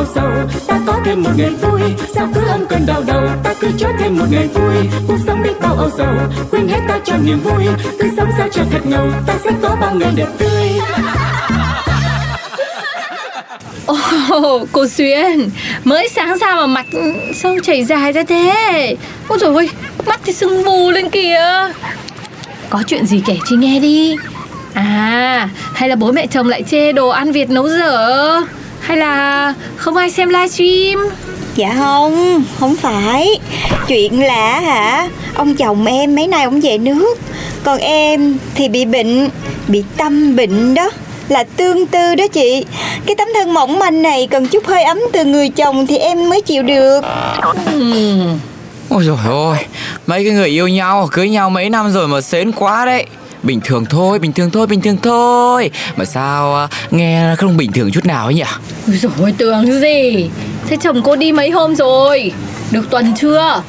âu sầu. Ta có thêm một ngày vui sao cứ âm cơn đau đầu? Ta cứ cho thêm một ngày vui cuộc sống đi bao âu sầu. Quên hết ta cho niềm vui cứ sống sao cho thật ngầu. Ta sẽ có bao ngày đẹp tươi. Ồ, cô Xuyên Mới sáng ra mà mặt sao chảy dài ra thế? Ôi trời ơi, mắt thì sưng vù lên kìa. Có chuyện gì kể chị nghe đi. À, hay là bố mẹ chồng lại chê đồ ăn Việt nấu dở? Hay là không ai xem livestream? Dạ không, không phải. Chuyện là hả Ông chồng em mấy nay ông về nước. Còn em thì bị bệnh Bị tâm bệnh đó. Là tương tư đó chị. Cái tấm thân mỏng manh này cần chút hơi ấm từ người chồng Thì em mới chịu được. Ôi dồi ôi, mấy cái người yêu nhau, cưới nhau mấy năm rồi mà sến quá đấy Bình thường thôi, bình thường thôi, bình thường thôi. Mà sao à, nghe không bình thường chút nào ấy nhỉ? Ôi dồi ôi, tưởng gì? Thế chồng cô đi mấy hôm rồi? Được tuần chưa?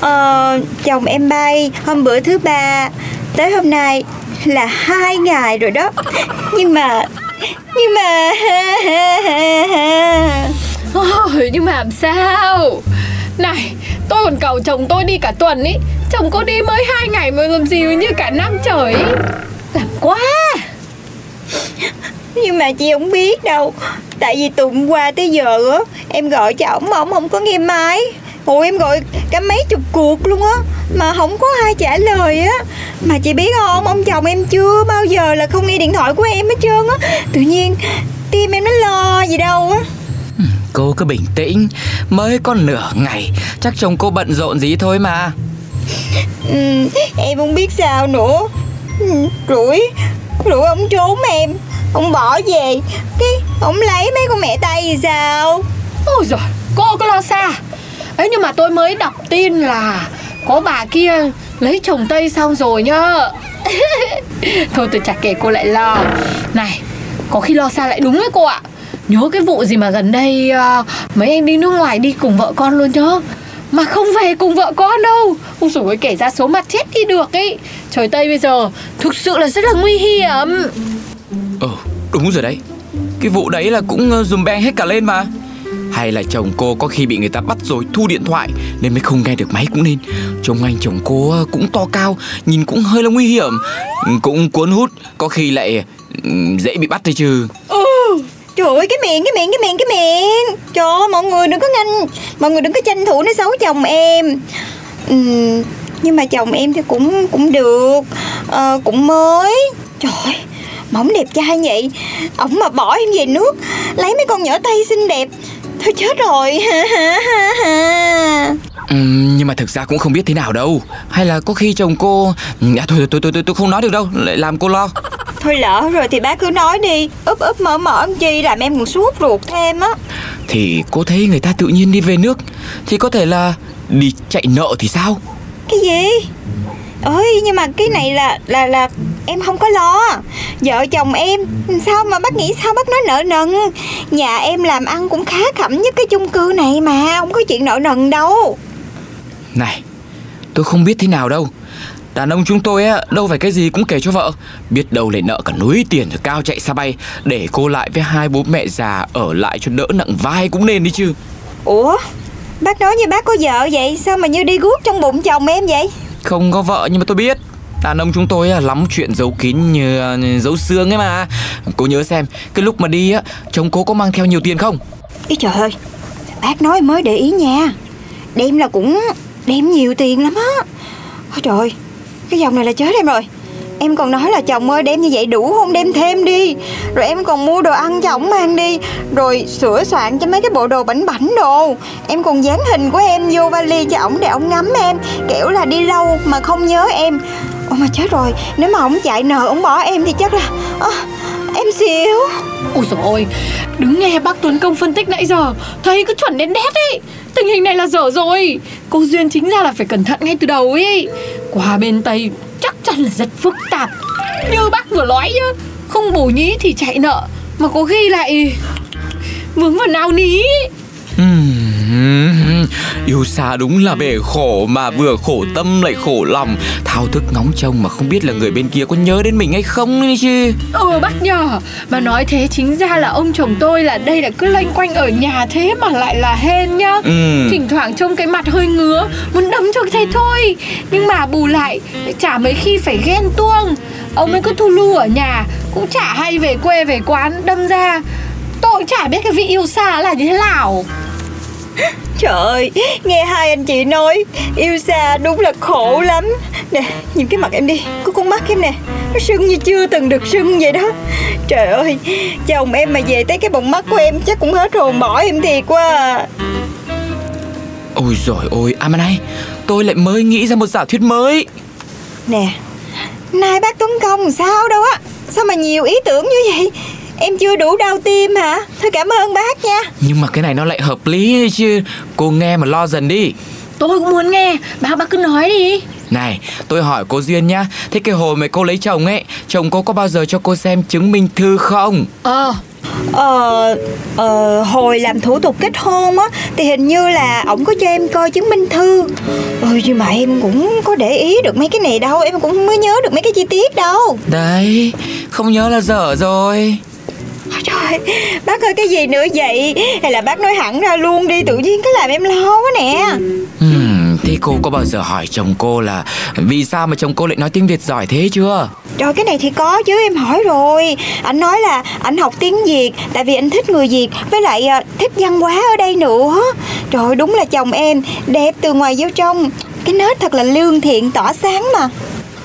Ờ, chồng em bay hôm bữa thứ ba. Tới hôm nay là hai ngày rồi đó. Nhưng mà Nhưng mà Ôi, nhưng mà làm sao? Này, tôi còn cầu chồng tôi đi cả tuần ý Chồng cô đi mới hai ngày mà làm gì như cả năm trời. Làm quá. Nhưng mà chị không biết đâu. Tại vì từ hôm qua tới giờ á Em gọi cho ổng mà ổng không có nghe máy. Ủa em gọi cả mấy chục cuộc luôn á Mà không có ai trả lời á. Mà chị biết không Ông chồng em chưa bao giờ là không nghe điện thoại của em hết trơn á. Tự nhiên tim em nó lo gì đâu á. Cô cứ bình tĩnh, mới có nửa ngày Chắc chồng cô bận rộn gì thôi mà ừ, Em không biết sao nữa. Ừ, rủi Rủi ông trốn em. Ông bỏ về. Cái ông lấy mấy con mẹ tay thì sao? Ôi giời, cô có lo xa. Ấy nhưng mà tôi mới đọc tin là Có bà kia lấy chồng Tây xong rồi nhá. Thôi tôi chả kể cô lại lo. Này, có khi lo xa lại đúng đấy cô ạ. Nhớ cái vụ gì mà gần đây uh, Mấy anh đi nước ngoài đi cùng vợ con luôn nhớ mà không về cùng vợ con đâu. Ôi dồi ôi kể ra số mặt chết đi được ấy Trời Tây bây giờ thực sự là rất là nguy hiểm. Ừ, đúng rồi đấy. Cái vụ đấy là cũng ờ, dùm beng hết cả lên mà. Hay là chồng cô có khi bị người ta bắt rồi thu điện thoại Nên mới không nghe được máy cũng nên. Trông anh chồng cô ờ, cũng to cao Nhìn cũng hơi là nguy hiểm. Cũng cuốn hút Có khi lại ừ, dễ bị bắt đấy chứ Trời ơi cái miệng cái miệng cái miệng cái miệng. Trời ơi mọi người đừng có nhanh Mọi người đừng có tranh thủ nói xấu chồng em. Ừm, Nhưng mà chồng em thì cũng cũng được. À, Cũng mới. Trời ơi mỏng đẹp trai vậy. Ổng mà bỏ em về nước Lấy mấy con nhỏ tay xinh đẹp. Thôi chết rồi. Ừ, Nhưng mà thực ra cũng không biết thế nào đâu. Hay là có khi chồng cô ừ, à, thôi, thôi, thôi, thôi, tôi không nói được đâu. Lại làm cô lo. Thôi lỡ rồi thì bác cứ nói đi. Úp úp mở mở chi? Làm em còn suốt ruột thêm á. Thì cô thấy người ta tự nhiên đi về nước Thì có thể là đi chạy nợ thì sao? Cái gì? Ơi nhưng mà cái này là là là em không có lo. Vợ chồng em sao mà bác nghĩ sao bác nói nợ nần? Nhà em làm ăn cũng khá khẩm nhất cái chung cư này mà không có chuyện nợ nần đâu. Này tôi không biết thế nào đâu Đàn ông chúng tôi á đâu phải cái gì cũng kể cho vợ. Biết đâu lại nợ cả núi tiền rồi cao chạy xa bay. Để cô lại với hai bố mẹ già ở lại cho đỡ nặng vai cũng nên đi chứ. Ủa? Bác nói như bác có vợ vậy sao mà như đi guốc trong bụng chồng em vậy? Không có vợ nhưng mà tôi biết. Đàn ông chúng tôi á, lắm chuyện giấu kín như, như giấu xương ấy mà. Cô nhớ xem Cái lúc mà đi á Chồng cô có mang theo nhiều tiền không? Ý trời ơi Bác nói mới để ý nha. Đem là cũng đem nhiều tiền lắm á. Ôi trời cái dòng này là chết em rồi. Em còn nói là chồng ơi đem như vậy đủ không? Đem thêm đi. Rồi em còn mua đồ ăn cho ổng mang đi. Rồi sửa soạn cho mấy cái bộ đồ bảnh bảnh đồ. Em còn dán hình của em vô vali cho ổng để ổng ngắm em. Kiểu là đi lâu mà không nhớ em. Ôi mà chết rồi. Nếu mà ổng chạy nợ ổng bỏ em thì chắc là à, Em xỉu. Ôi dồi ôi. Đứng nghe bác Tuấn Công phân tích nãy giờ Thấy cứ chuẩn đến đét ấy. Tình hình này là dở rồi. Cô Duyên chính ra là phải cẩn thận ngay từ đầu ấy. Qua bên Tây chắc chắn là rất phức tạp. Như bác vừa nói nhá, Không bổ nhí thì chạy nợ, Mà có khi lại, Vướng vào nào ní. Yêu xa đúng là bể khổ mà vừa khổ tâm lại khổ lòng. Thao thức ngóng trông mà không biết là người bên kia có nhớ đến mình hay không đấy chứ. Ừ bác nhờ Mà nói thế chính ra là ông chồng tôi là đây là cứ loanh quanh ở nhà thế mà lại là hên nhá. Ừ. Thỉnh thoảng trông cái mặt hơi ngứa Muốn đấm cho thế thôi. Nhưng mà bù lại chả mấy khi phải ghen tuông. Ông ấy cứ thu lưu ở nhà Cũng chả hay về quê về quán đâm ra Tôi chả biết cái vị yêu xa là như thế nào Trời ơi Nghe hai anh chị nói Yêu xa đúng là khổ lắm. Nè nhìn cái mặt em đi Có con mắt em nè Nó sưng như chưa từng được sưng vậy đó. Trời ơi Chồng em mà về tới cái bọng mắt của em Chắc cũng hết hồn bỏ em thiệt quá à. Ôi rồi ôi, à mà này Tôi lại mới nghĩ ra một giả thuyết mới. Nè Nay bác Tuấn Công sao đâu á Sao mà nhiều ý tưởng như vậy Em chưa đủ đau tim hả? Thôi cảm ơn bác nha. Nhưng mà cái này nó lại hợp lý chứ. Cô nghe mà lo dần đi. Tôi cũng muốn nghe. Bác bác cứ nói đi. Này, tôi hỏi cô Duyên nhá. Thế cái hồi mà cô lấy chồng ấy Chồng cô có bao giờ cho cô xem chứng minh thư không? Ờ. Ờ, ờ, hồi làm thủ tục kết hôn á Thì hình như là ổng có cho em coi chứng minh thư. Ừ nhưng mà em cũng có để ý được mấy cái này đâu. Em cũng không mới nhớ được mấy cái chi tiết đâu. Đấy, không nhớ là dở rồi Trời, bác ơi cái gì nữa vậy? Hay là bác nói hẳn ra luôn đi Tự nhiên cái làm em lo quá nè. Hmm, thế cô có bao giờ hỏi chồng cô là Vì sao mà chồng cô lại nói tiếng Việt giỏi thế chưa? Trời cái này thì có chứ em hỏi rồi. Anh nói là anh học tiếng Việt Tại vì anh thích người Việt Với lại à, thích văn hóa ở đây nữa. Trời đúng là chồng em Đẹp từ ngoài vô trong. Cái nết thật là lương thiện tỏa sáng mà.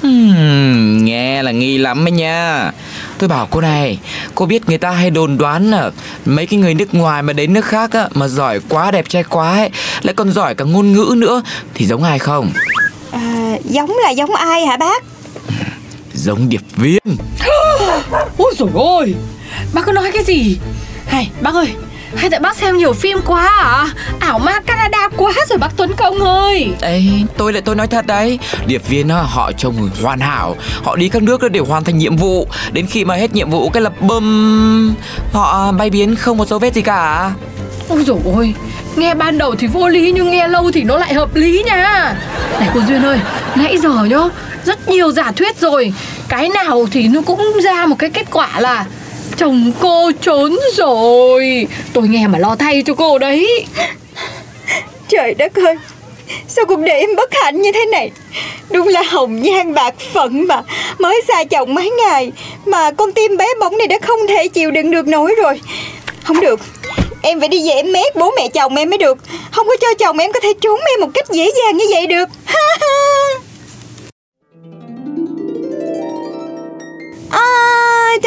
Hmm, nghe là nghi lắm ấy nha Tôi bảo cô này Cô biết người ta hay đồn đoán là Mấy cái người nước ngoài mà đến nước khác á Mà giỏi quá đẹp trai quá ấy Lại còn giỏi cả ngôn ngữ nữa Thì giống ai không? à, Giống là giống ai hả bác? Giống điệp viên. Ôi dồi ôi Bác cứ nói cái gì? Hay bác ơi Hay tại bác xem nhiều phim quá à? Ảo ma Canada quá rồi bác Tuấn Công ơi. Ê, tôi lại tôi nói thật đấy. Điệp viên họ trông hoàn hảo. Họ đi các nước để hoàn thành nhiệm vụ. Đến khi mà hết nhiệm vụ cái là bum. Họ bay biến không có dấu vết gì cả. Ôi dồi ôi Nghe ban đầu thì vô lý nhưng nghe lâu thì nó lại hợp lý nha. Này cô Duyên ơi Nãy giờ nhá Rất nhiều giả thuyết rồi. Cái nào thì nó cũng ra một cái kết quả là Chồng cô trốn rồi. Tôi nghe mà lo thay cho cô đấy. Trời đất ơi, Sao cuộc đời em bất hạnh như thế này? Đúng là hồng nhan bạc phận mà, Mới xa chồng mấy ngày Mà con tim bé bỏng này đã không thể chịu đựng được nổi rồi. Không được, Em phải đi về em mét, bố mẹ chồng em mới được. Không có cho chồng em có thể trốn em một cách dễ dàng như vậy được.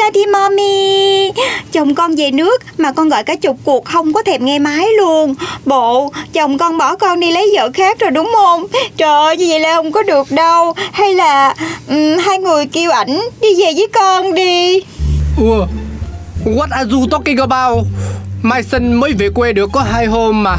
Daddy Mommy. Chồng con về nước mà con gọi cả chục cuộc không có thèm nghe máy luôn. Bộ, chồng con bỏ con đi lấy vợ khác rồi đúng không? Trời ơi, như vậy là không có được đâu. Hay là ừm, hai người kêu ảnh đi về với con đi. Ủa What are you talking about? Mai sinh mới về quê được có hai hôm mà.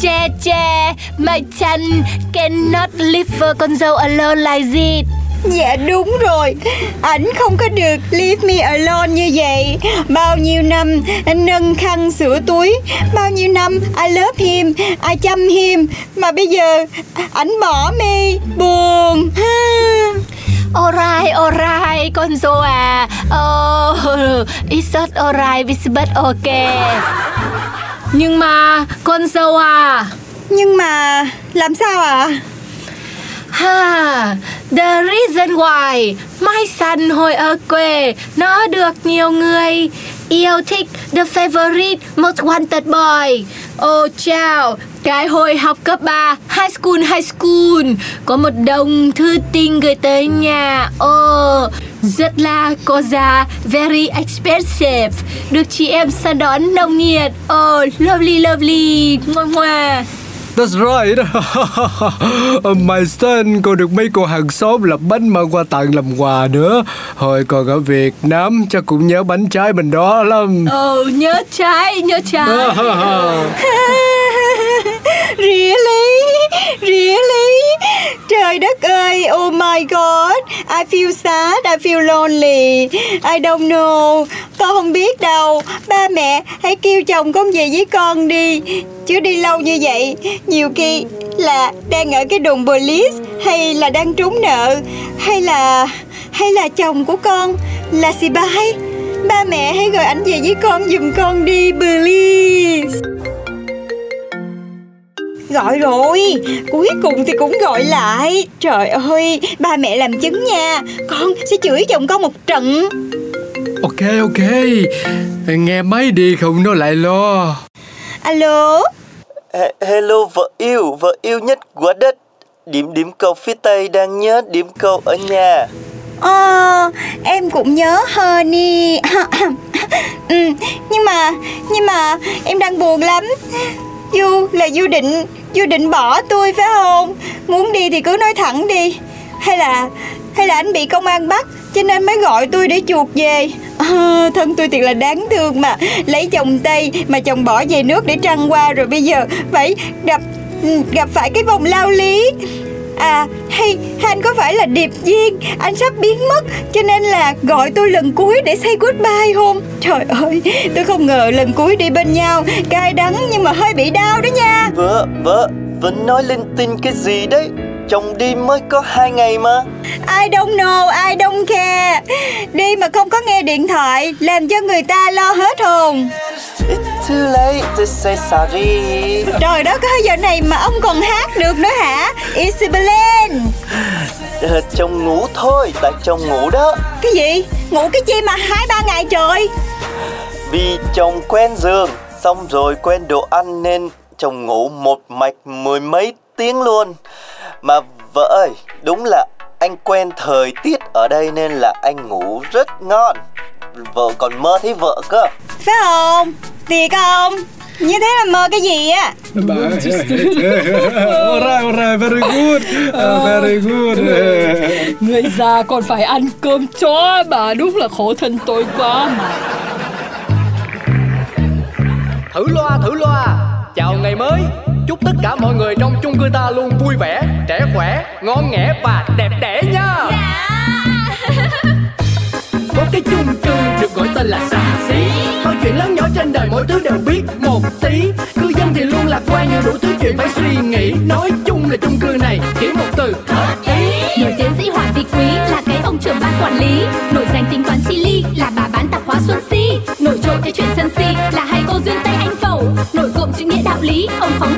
Che che, my chân cannot leave con dâu alone like this. Dạ đúng rồi Ảnh không có được leave me alone như vậy Bao nhiêu năm anh nâng khăn sửa túi Bao nhiêu năm I love him I chăm him Mà bây giờ ảnh bỏ mi Buồn. Alright, alright, con dâu à. Oh, it's not alright, it's but okay. Nhưng mà con dâu à Nhưng mà làm sao ạ Ha, the reason why my son hồi ở quê nó được nhiều người yêu thích. The favorite most wanted boy. Oh chào, cái hồi học cấp 3, high school, high school. Có một đồng thư tình gửi tới nhà. Oh, rất là có giá, very expensive. Được chị em săn đón nồng nhiệt. Oh, lovely, lovely. Ngoa ngoa That's right. My son Còn được mấy cô hàng xóm làm bánh mang qua tặng làm quà nữa. Hồi còn ở Việt Nam Chắc cũng nhớ bánh trái bên đó lắm. Ừ nhớ trái nhớ trái. Really? Really? Trời đất ơi, oh my god. I feel sad, I feel lonely. I don't know. Con không biết đâu. Ba mẹ hãy kêu chồng con về với con đi. Chứ đi lâu như vậy Nhiều khi là đang ở cái đồn police Hay là đang trúng nợ Hay là Hay là chồng của con Là xì bai. Ba mẹ hãy gọi ảnh về với con giùm con đi Please. Gọi rồi. Cuối cùng thì cũng gọi lại. Trời ơi Ba mẹ làm chứng nha. Con sẽ chửi chồng con một trận. Ok ok. Nghe máy đi không nó lại lo. Alo? He- Hello vợ yêu, vợ yêu nhất của đất. Điểm điểm cầu phía Tây đang nhớ điểm cầu ở nhà. Ờ Em cũng nhớ Honey ừ, Nhưng mà Nhưng mà Em đang buồn lắm Du là Du định. Du định bỏ tôi phải không? Muốn đi thì cứ nói thẳng đi. Hay là Hay là anh bị công an bắt Cho nên mới gọi tôi để chuột về. À, Thân tôi thiệt là đáng thương mà. Lấy chồng Tây Mà chồng bỏ về nước để trăng qua Rồi bây giờ phải gặp ừ, Gặp phải cái vòng lao lý. À hay, anh có phải là điệp viên? Anh sắp biến mất Cho nên là gọi tôi lần cuối để say goodbye không? Trời ơi Tôi không ngờ lần cuối đi bên nhau. Cay đắng nhưng mà hơi bị đau đó nha. Vợ, vợ, vẫn nói linh tinh cái gì đấy? Chồng đi mới có hai ngày mà. I don't know, I don't care. Đi mà không có nghe điện thoại Làm cho người ta lo hết hồn too late to say sorry. Trời đất ơi giờ này mà ông còn hát được nữa hả? Isabellen Ờ, Chồng ngủ thôi, tại chồng ngủ đó. Cái gì? Ngủ cái chi mà hai ba ngày trời? Vì chồng quen giường Xong rồi quen đồ ăn nên chồng ngủ một mạch mười mấy tiếng luôn. Mà vợ ơi, đúng là anh quen thời tiết ở đây nên là anh ngủ rất ngon. Vợ còn mơ thấy vợ cơ. Phải không Thiệt không? Như thế là mơ cái gì á? Alright alright very good. Uh, Very good. Người già còn phải ăn cơm chó mà Đúng là khổ thân tôi quá. Mà Thử loa thử loa. Chào ngày mới. Chúc tất cả mọi người trong chung cư ta luôn vui vẻ Trẻ khỏe, ngon nghẻ và đẹp đẽ nha có cái chung cư được gọi tên là xà xí. Mọi chuyện lớn nhỏ trên đời mỗi thứ đều biết một tí. Cư dân thì luôn lạc quan nhưng đủ thứ chuyện phải suy nghĩ. Nói chung là chung cư này chỉ một từ hợp ý. Nổi tiến sĩ Hoàng Vị Quý là cái ông trưởng ban quản lý. Nổi danh tính toán chi ly là bà bán tạp hóa Xuân Si. Nổi trội cái chuyện sân si là hai cô duyên Tây Anh Phẩu. Nổi cộm chữ nghĩa đạo lý, ông phóng